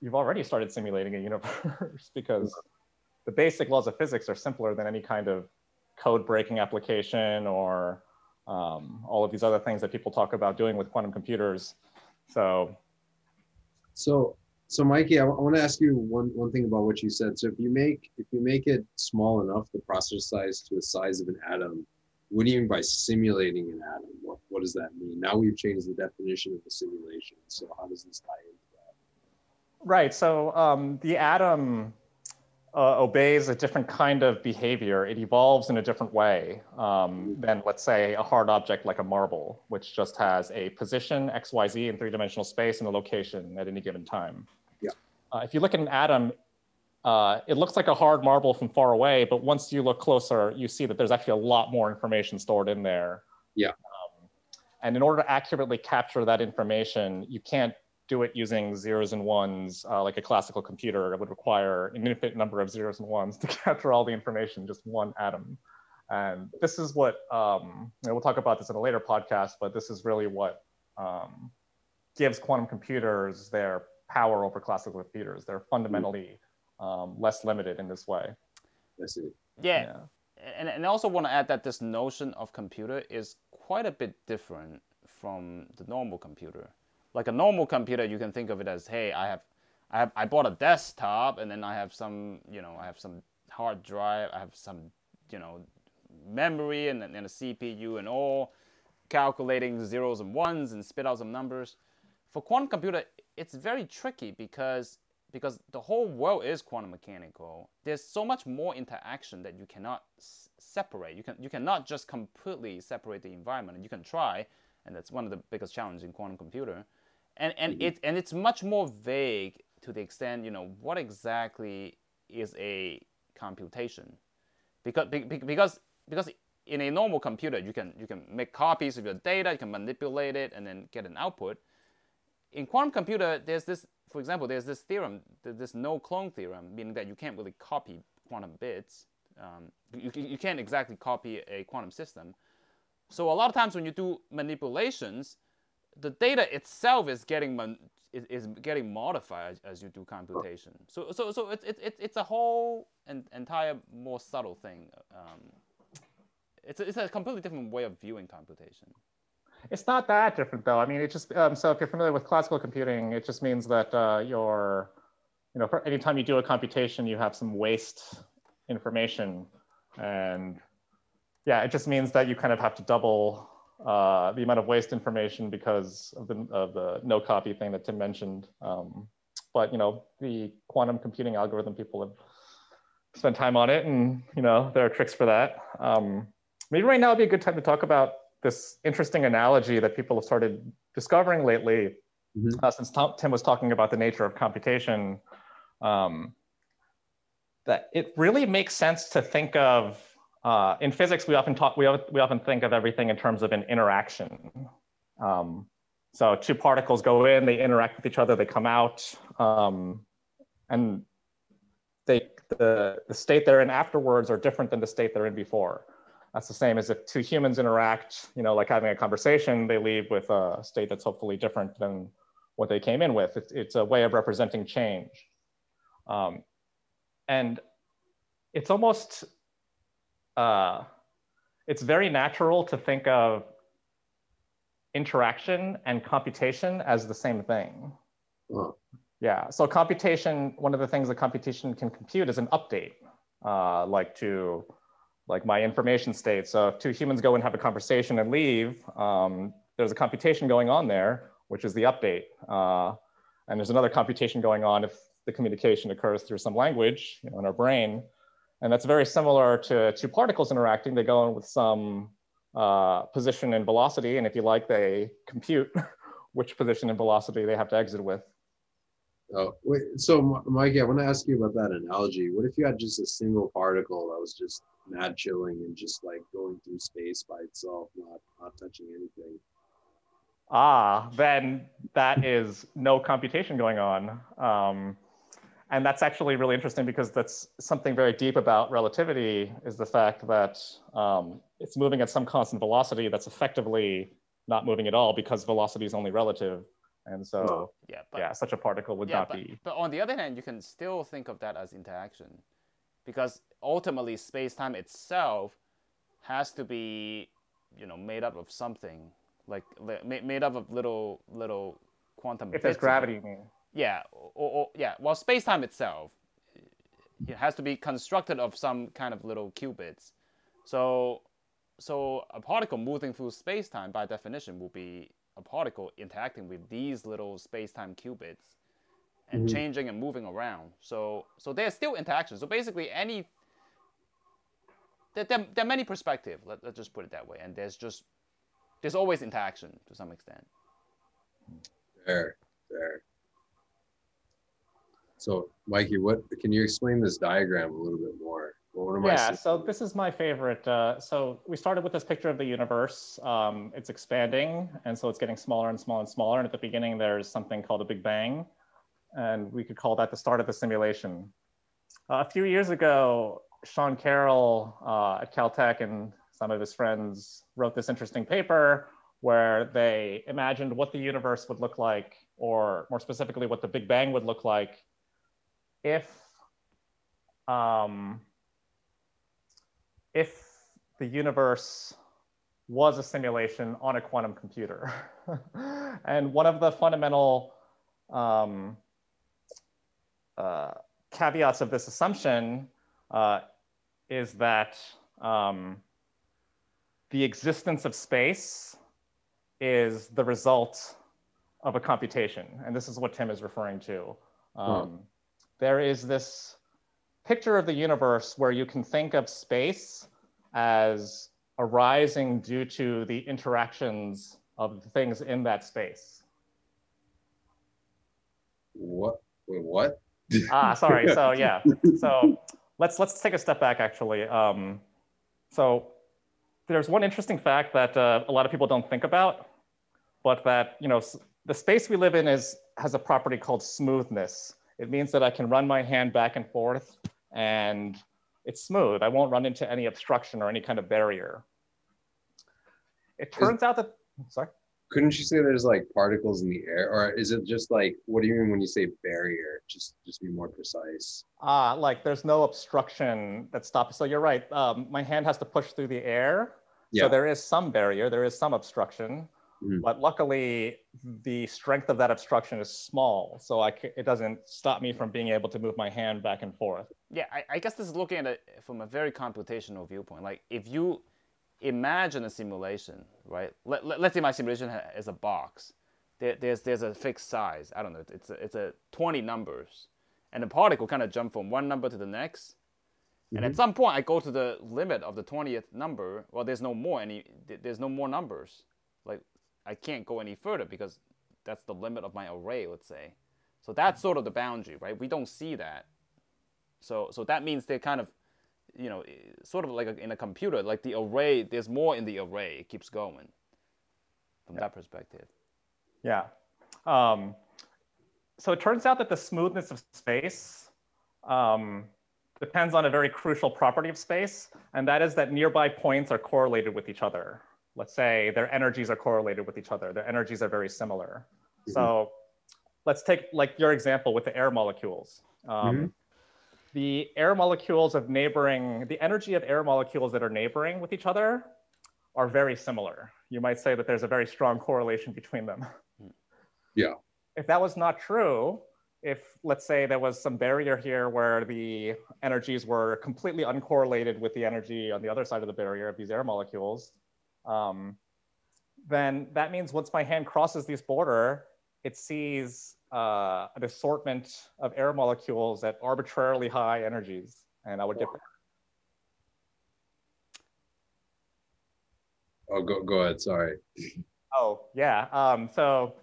you've already started simulating a universe *laughs* because the basic laws of physics are simpler than any kind of code breaking application or um, all of these other things that people talk about doing with quantum computers. So, so, so Mikey, I, want to ask you one one thing about what you said. So, if you make if you make it small enough, the processor size to the size of an atom, what do you mean by simulating an atom? What what does that mean? Now we've changed the definition of the simulation. So, how does this tie into that? Right. So, um, the atom uh, obeys a different kind of behavior. It evolves in a different way um, than, let's say, a hard object like a marble, which just has a position, x, y, z in three-dimensional space and a location at any given time. Yeah. Uh, if you look at an atom, uh, it looks like a hard marble from far away, but once you look closer, you see that there's actually a lot more information stored in there. Yeah. Um, and in order to accurately capture that information, you can't do it using zeros and ones uh, like a classical computer. It would require an infinite number of zeros and ones *laughs* to capture all the information, just one atom. And this is what, um, you we'll talk about this in a later podcast, but this is really what um, gives quantum computers their power over classical computers. They're fundamentally um, less limited in this way. I see. Yeah. yeah. And, and I also want to add that this notion of computer is quite a bit different from the normal computer like a normal computer, you can think of it as, hey, I have, I have, I bought a desktop, and then I have some, you know, I have some hard drive, I have some, you know, memory, and then a CPU, and all calculating zeros and ones and spit out some numbers. For quantum computer, it's very tricky because because the whole world is quantum mechanical. There's so much more interaction that you cannot s- separate. You can you cannot just completely separate the environment. You can try, and that's one of the biggest challenges in quantum computer and and mm-hmm. it and it's much more vague to the extent you know what exactly is a computation. Because because because in a normal computer you can you can make copies of your data you can manipulate it and then get an output. In quantum computer there's this for example there's this theorem this no clone theorem meaning that you can't really copy quantum bits. Um, you, you can't exactly copy a quantum system. So a lot of times when you do manipulations the data itself is getting is, is getting modified as, as you do computation. So so so it's it's it's a whole and entire more subtle thing. Um, it's a, it's a completely different way of viewing computation. It's not that different though. I mean, it just um, so if you're familiar with classical computing, it just means that uh, your you know, for anytime you do a computation, you have some waste information, and yeah, it just means that you kind of have to double uh, the amount of waste information because of the, of the no copy thing that Tim mentioned. Um, but you know, the quantum computing algorithm people have spent time on it, and you know, there are tricks for that. Um, maybe right now would be a good time to talk about this interesting analogy that people have started discovering lately. Mm-hmm. Uh, since Tom, Tim was talking about the nature of computation, um, that it really makes sense to think of uh, in physics, we often talk, we, we often think of everything in terms of an interaction. Um, so two particles go in, they interact with each other, they come out, um, and they, the, the state they're in afterwards are different than the state they're in before. That's the same as if two humans interact, you know, like having a conversation, they leave with a state that's hopefully different than what they came in with. It's, it's a way of representing change. Um, and it's almost uh, it's very natural to think of interaction and computation as the same thing. Yeah, so computation, one of the things that computation can compute is an update, uh, like to like my information state. So if two humans go and have a conversation and leave, um, there's a computation going on there, which is the update. Uh, and there's another computation going on if the communication occurs through some language you know, in our brain. And that's very similar to two particles interacting. They go in with some uh, position and velocity. And if you like, they compute *laughs* which position and velocity they have to exit with. Oh, wait, so Mikey, I want to ask you about that analogy. What if you had just a single particle that was just mad chilling and just like going through space by itself, not not touching anything? Ah, then that is no computation going on. Um, and that's actually really interesting because that's something very deep about relativity is the fact that um, it's moving at some constant velocity that's effectively not moving at all because velocity is only relative. And so, yeah, but, yeah such a particle would yeah, not but, be. But on the other hand, you can still think of that as interaction because ultimately space time itself has to be you know made up of something like made up of little little quantum. If there's gravity, Yeah, or, or, yeah. Well, space time itself it has to be constructed of some kind of little qubits. So so a particle moving through space time by definition will be a particle interacting with these little space time qubits and mm-hmm. changing and moving around. So so there's still interaction. So basically any there, there, there are many perspectives. Let, let's just put it that way. And there's just there's always interaction to some extent. There, there. So, Mikey, what can you explain this diagram a little bit more? yeah, so this is my favorite. Uh, so we started with this picture of the universe. Um, it's expanding, and so it's getting smaller and smaller and smaller. And at the beginning, there's something called a Big Bang, and we could call that the start of the simulation. Uh, a few years ago, Sean Carroll uh, at Caltech and some of his friends wrote this interesting paper where they imagined what the universe would look like, or more specifically, what the Big Bang would look like if um, if the universe was a simulation on a quantum computer. *laughs* and one of the fundamental um, uh, caveats of this assumption uh, is that um, the existence of space is the result of a computation. And this is what Tim is referring to. Um. There is this picture of the universe where you can think of space as arising due to the interactions of the things in that space. What? Wait, what? ah, sorry. So yeah. So let's let's take a step back. Actually, um, so there's one interesting fact that uh, a lot of people don't think about, but that you know the space we live in is has a property called smoothness. It means that I can run my hand back and forth and it's smooth. I won't run into any obstruction or any kind of barrier. It turns is, out that, sorry? Couldn't you say there's like particles in the air or is it just like, what do you mean when you say barrier? Just, just be more precise. Ah, uh, like there's no obstruction that stops. So you're right. Um, my hand has to push through the air. Yeah. So there is some barrier, there is some obstruction. Mm-hmm. But luckily, the strength of that obstruction is small, so I c- it doesn't stop me from being able to move my hand back and forth. Yeah, I, I guess this is looking at it from a very computational viewpoint. Like if you imagine a simulation, right? Let, let, us say my simulation is a box. There, there's there's a fixed size. I don't know. It's a, it's a 20 numbers, and the particle kind of jump from one number to the next. Mm-hmm. And at mm-hmm. some point, I go to the limit of the 20th number. Well, there's no more any. There's no more numbers. I can't go any further because that's the limit of my array, let's say. So that's sort of the boundary, right? We don't see that. So so that means they're kind of, you know, sort of like a, in a computer, like the array, there's more in the array. It keeps going from yeah. that perspective. Yeah. Um, so it turns out that the smoothness of space um, depends on a very crucial property of space, and that is that nearby points are correlated with each other let's say their energies are correlated with each other. Their energies are very similar. Mm-hmm. So let's take like your example with the air molecules. Um, mm-hmm. The air molecules of neighboring, the energy of air molecules that are neighboring with each other are very similar. You might say that there's a very strong correlation between them. *laughs* Yeah. If that was not true, if let's say there was some barrier here where the energies were completely uncorrelated with the energy on the other side of the barrier of these air molecules, um, then that means once my hand crosses this border, it sees uh, an assortment of air molecules at arbitrarily high energies, and I would get there. Oh, go, go ahead, sorry. Oh, yeah. Um, so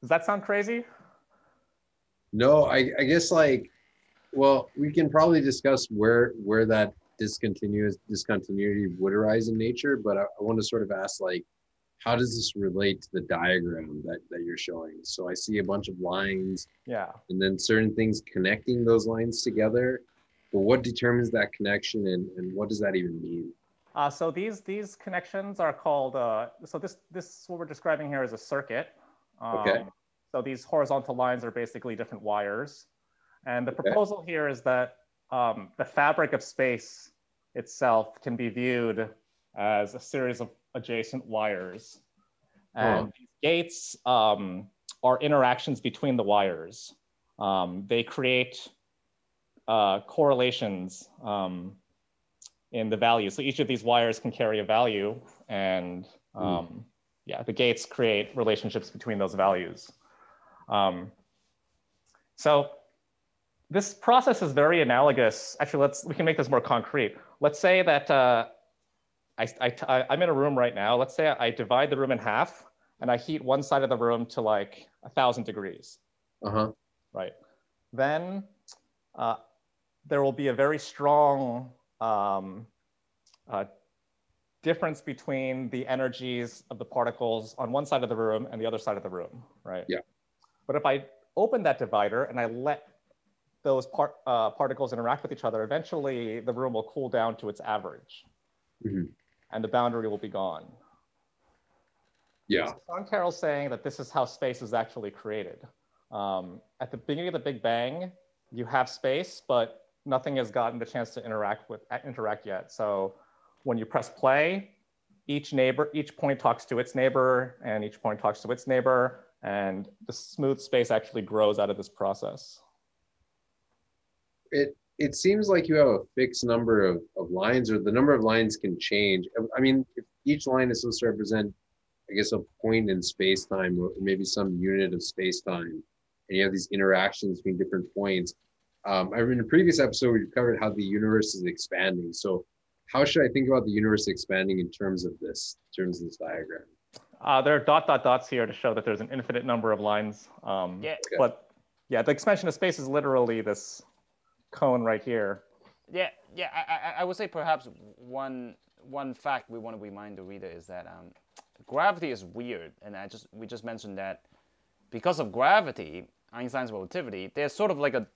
does that sound crazy? No, I, I guess like, well, we can probably discuss where where that discontinuous discontinuity would arise in nature, but I, I want to sort of ask like, how does this relate to the diagram that, that you're showing? So I see a bunch of lines. Yeah. And then certain things connecting those lines together. But what determines that connection and, and what does that even mean? Uh, so these these connections are called, uh, so this, this what we're describing here is a circuit. Um, okay. So these horizontal lines are basically different wires. And the proposal okay. here is that um, the fabric of space itself can be viewed as a series of adjacent wires. And oh. these gates um, are interactions between the wires. Um, they create uh, correlations um, in the value. So each of these wires can carry a value and mm. yeah, the gates create relationships between those values. Um, so this process is very analogous. Actually, let's we can make this more concrete. Let's say that uh, I, I, I'm in a room right now. Let's say I divide the room in half and I heat one side of the room to like a thousand degrees. Uh-huh. Right. Then uh, there will be a very strong um, uh, difference between the energies of the particles on one side of the room and the other side of the room, right? Yeah. But if I open that divider and I let those par uh, particles interact with each other, eventually the room will cool down to its average. Mm -hmm. And the boundary will be gone. Yeah. So Sean Carroll's saying that this is how space is actually created. Um, at the beginning of the Big Bang, you have space, but nothing has gotten the chance to interact with interact yet. So when you press play, each neighbor, each point talks to its neighbor, and each point talks to its neighbor, and the smooth space actually grows out of this process. It it seems like you have a fixed number of, of lines, or the number of lines can change. I mean, if each line is supposed to represent, I guess, a point in space time, or maybe some unit of space time, and you have these interactions between different points. Um, I mean, in a previous episode, we covered how the universe is expanding. So, how should I think about the universe expanding in terms of this, in terms of this diagram? Uh, there are dot dot dots here to show that there's an infinite number of lines. Um, yeah. But yeah, the expansion of space is literally this cone right here. Yeah, yeah. I, I, I would say perhaps one one fact we want to remind the reader is that um, gravity is weird, and I just we just mentioned that because of gravity, Einstein's relativity, there's sort of like a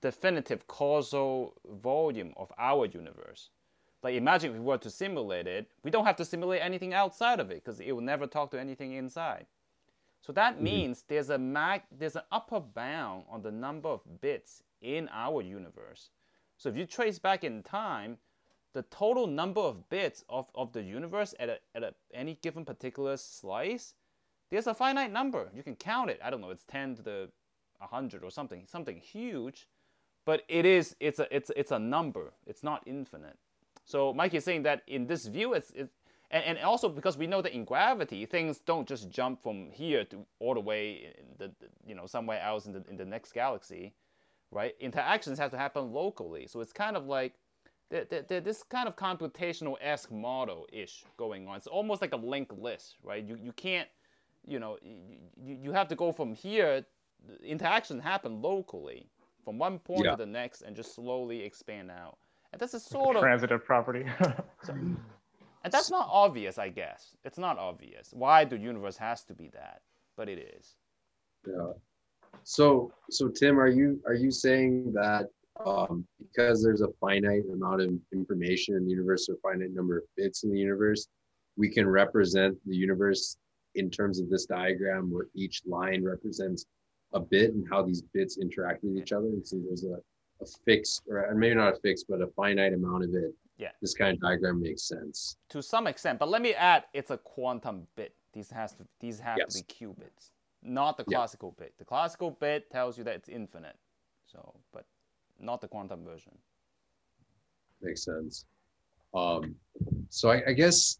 definitive causal volume of our universe. Like imagine if we were to simulate it, we don't have to simulate anything outside of it because it will never talk to anything inside. So that mm-hmm. means there's a mag there's an upper bound on the number of bits in our universe. So if you trace back in time, the total number of bits of, of the universe at, a, at a, any given particular slice, there's a finite number. You can count it. I don't know, it's 10 to the 100 or something, something huge. But it is, it's a, it's, it's a number. It's not infinite. So Mike is saying that in this view, it's, it's and, and also because we know that in gravity, things don't just jump from here to all the way, the, you know, somewhere else in the, in the next galaxy, right? Interactions have to happen locally. So it's kind of like this kind of computational-esque model-ish going on. It's almost like a linked list, right? You, you can't, you know, you, you have to go from here, interactions happen locally from one point yeah. to the next and just slowly expand out. And this is sort of transitive property. *laughs* so, *laughs* and that's not obvious, I guess. It's not obvious why the universe has to be that, but it is. Yeah. So, so Tim, are you are you saying that um, because there's a finite amount of information in the universe, or finite number of bits in the universe, we can represent the universe in terms of this diagram where each line represents a bit and how these bits interact with each other. And so there's a a fixed, or maybe not a fixed, but a finite amount of it, yeah. this kind of diagram makes sense. To some extent, but let me add, it's a quantum bit. These has to these have yes. to be qubits, not the classical yeah. bit. The classical bit tells you that it's infinite, so but not the quantum version. Makes sense. Um, so I, I guess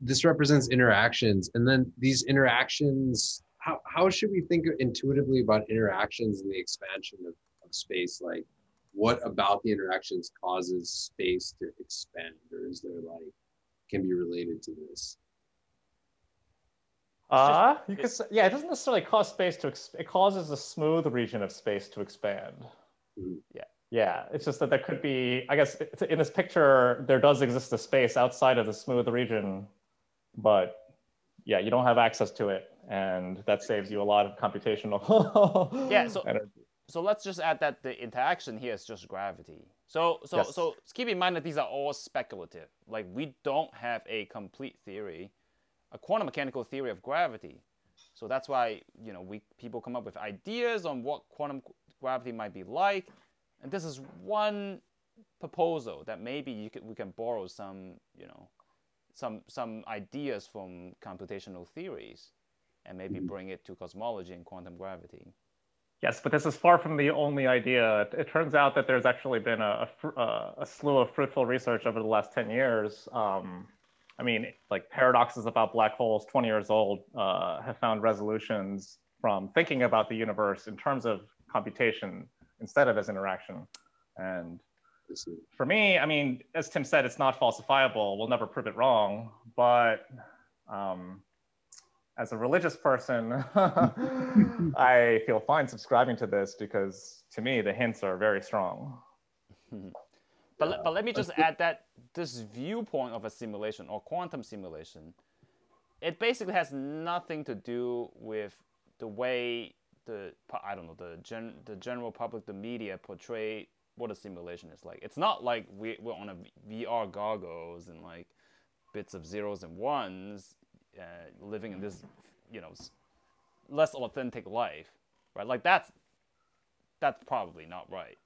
this represents interactions, and then these interactions. How how should we think intuitively about interactions and the expansion of, of space? Like, what about the interactions causes space to expand or is there like can be related to this uh you could say, yeah it doesn't necessarily cause space to it causes a smooth region of space to expand mm-hmm. yeah yeah it's just that there could be i guess in this picture there does exist a space outside of the smooth region but yeah you don't have access to it and that saves you a lot of computational *laughs* yeah so energy so let's just add that the interaction here is just gravity. So so yes. so keep in mind that these are all speculative. Like we don't have a complete theory, a quantum mechanical theory of gravity. So that's why you know we people come up with ideas on what quantum gravity might be like, and this is one proposal that maybe you could, we can borrow some you know some some ideas from computational theories and maybe Mhm. bring it to cosmology and quantum gravity. Yes, but this is far from the only idea. It, it turns out that there's actually been a, a, uh, a slew of fruitful research over the last 10 years. Um, I mean, like paradoxes about black holes 20 years old uh, have found resolutions from thinking about the universe in terms of computation instead of as interaction. And for me, I mean, as Tim said, it's not falsifiable. We'll never prove it wrong. But um, as a religious person, *laughs* I feel fine subscribing to this because to me, the hints are very strong. *laughs* But, Yeah. but let me just add that this viewpoint of a simulation or quantum simulation, it basically has nothing to do with the way the I don't know the gen, the general public, the media portray what a simulation is like. It's not like we, we're on a VR goggles and like bits of zeros and ones, uh, living in this you know less authentic life, right? Like that's that's probably not right.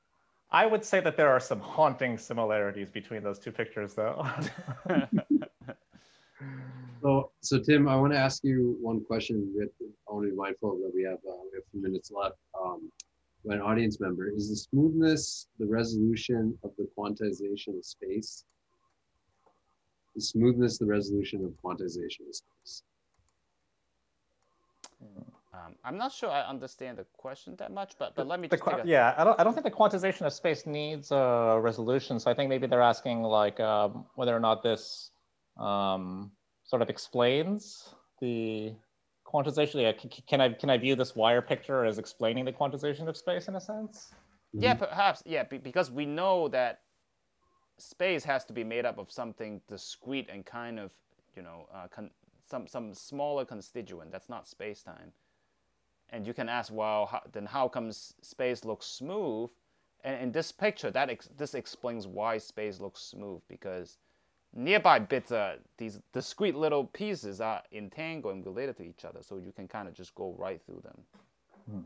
I would say that there are some haunting similarities between those two pictures, though. *laughs* So, so Tim, I want to ask you one question. We have to, I want to be mindful that we have, uh, we have a few minutes left. Um, by an audience member, is the smoothness the resolution of the quantization of space? The smoothness the resolution of quantization of space? Um, I'm not sure I understand the question that much, but, but let me just a, yeah, I don't, I don't think the quantization of space needs a resolution. So I think maybe they're asking like um, whether or not this um, sort of explains the quantization. Yeah, can I can I view this wire picture as explaining the quantization of space in a sense? yeah, perhaps, yeah, because we know that space has to be made up of something discrete and kind of, you know, uh, con- some some smaller constituent that's not space time. And you can ask, well, how, then how comes space looks smooth? And in this picture, that ex- this explains why space looks smooth because nearby bits, uh, these discrete little pieces are entangled and related to each other, so you can kind of just go right through them.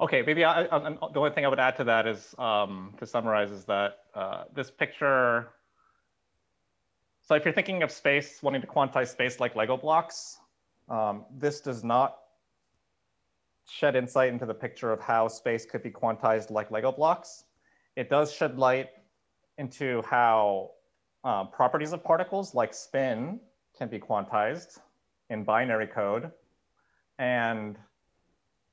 Okay, maybe I, I, I- the only thing I would add to that is um, to summarize is that uh, this picture. So if you're thinking of space, wanting to quantize space like Lego blocks, um, this does not shed insight into the picture of how space could be quantized like Lego blocks. It does shed light into how uh, properties of particles like spin can be quantized in binary code. And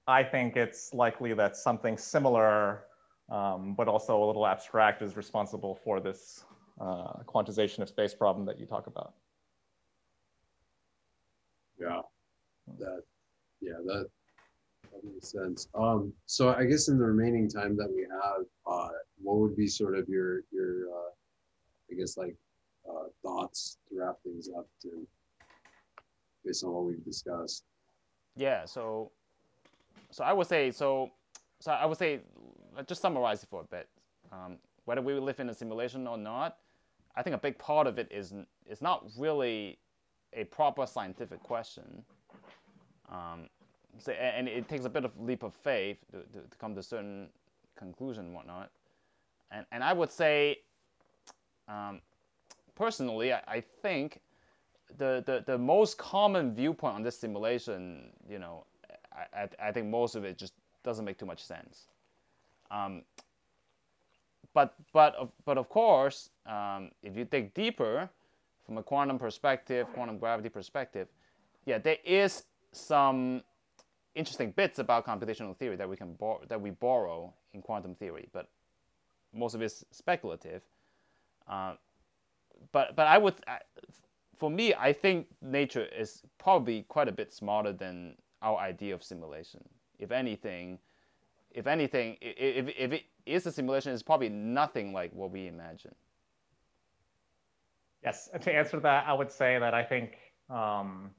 I think it's likely that something similar, um, but also a little abstract, is responsible for this uh, quantization of space problem that you talk about. Yeah, that, yeah, that, makes sense. Um, so I guess in the remaining time that we have, uh, what would be sort of your, your, uh, I guess like, uh, thoughts to wrap things up to, based on what we've discussed? Yeah, so so I would say so so I would say let's just summarize it for a bit. Um, whether we live in a simulation or not, I think a big part of it is is not really a proper scientific question. Um, a- and it takes a bit of leap of faith to, to, to come to certain conclusion and whatnot. And and I would say, um, personally, I, I think the, the, the most common viewpoint on this simulation, you know, I, I, I think most of it just doesn't make too much sense. Um, but but of, but of course, um, if you dig deeper, from a quantum perspective, quantum gravity perspective, yeah, there is some interesting bits about computational theory that we can bor- that we borrow in quantum theory, but most of it's speculative. Uh, but but I would, I, for me, I think nature is probably quite a bit smarter than our idea of simulation. If anything, if anything, if, if it is a simulation, it's probably nothing like what we imagine. Yes, and to answer that, I would say that I think um,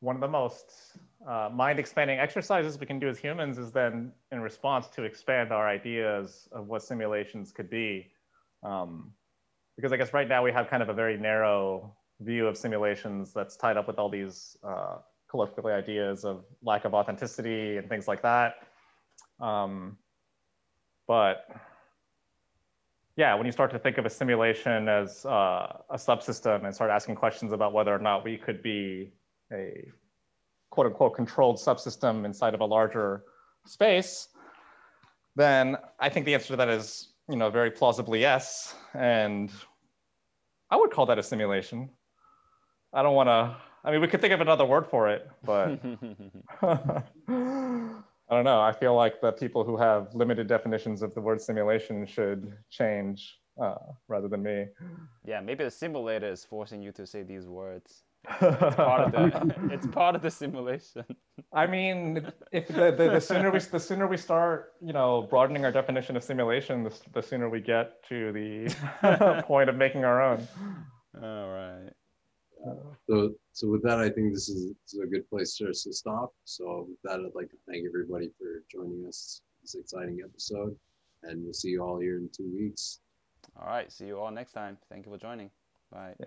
one of the most uh, mind expanding exercises we can do as humans is then in response to expand our ideas of what simulations could be. Um, because I guess right now we have kind of a very narrow view of simulations that's tied up with all these uh, colloquial ideas of lack of authenticity and things like that. Um, but yeah, when you start to think of a simulation as uh, a subsystem and start asking questions about whether or not we could be a quote unquote controlled subsystem inside of a larger space, then I think the answer to that is, you know, very plausibly yes. And I would call that a simulation. I don't want to, I mean, we could think of another word for it, but *laughs* *laughs* I don't know. I feel like the people who have limited definitions of the word simulation should change uh, rather than me. Yeah, maybe the simulator is forcing you to say these words. It's part of the, *laughs* it's part of the simulation. I mean, if the, the, the, sooner we the sooner we start, you know, broadening our definition of simulation, the, the sooner we get to the *laughs* point of making our own. All right. So, so with that, I think this is, this is a good place to, to stop. So with that, I'd like to thank everybody for joining us this exciting episode, and we'll see you all here in two weeks. All right. See you all next time. Thank you for joining. Bye. Yeah.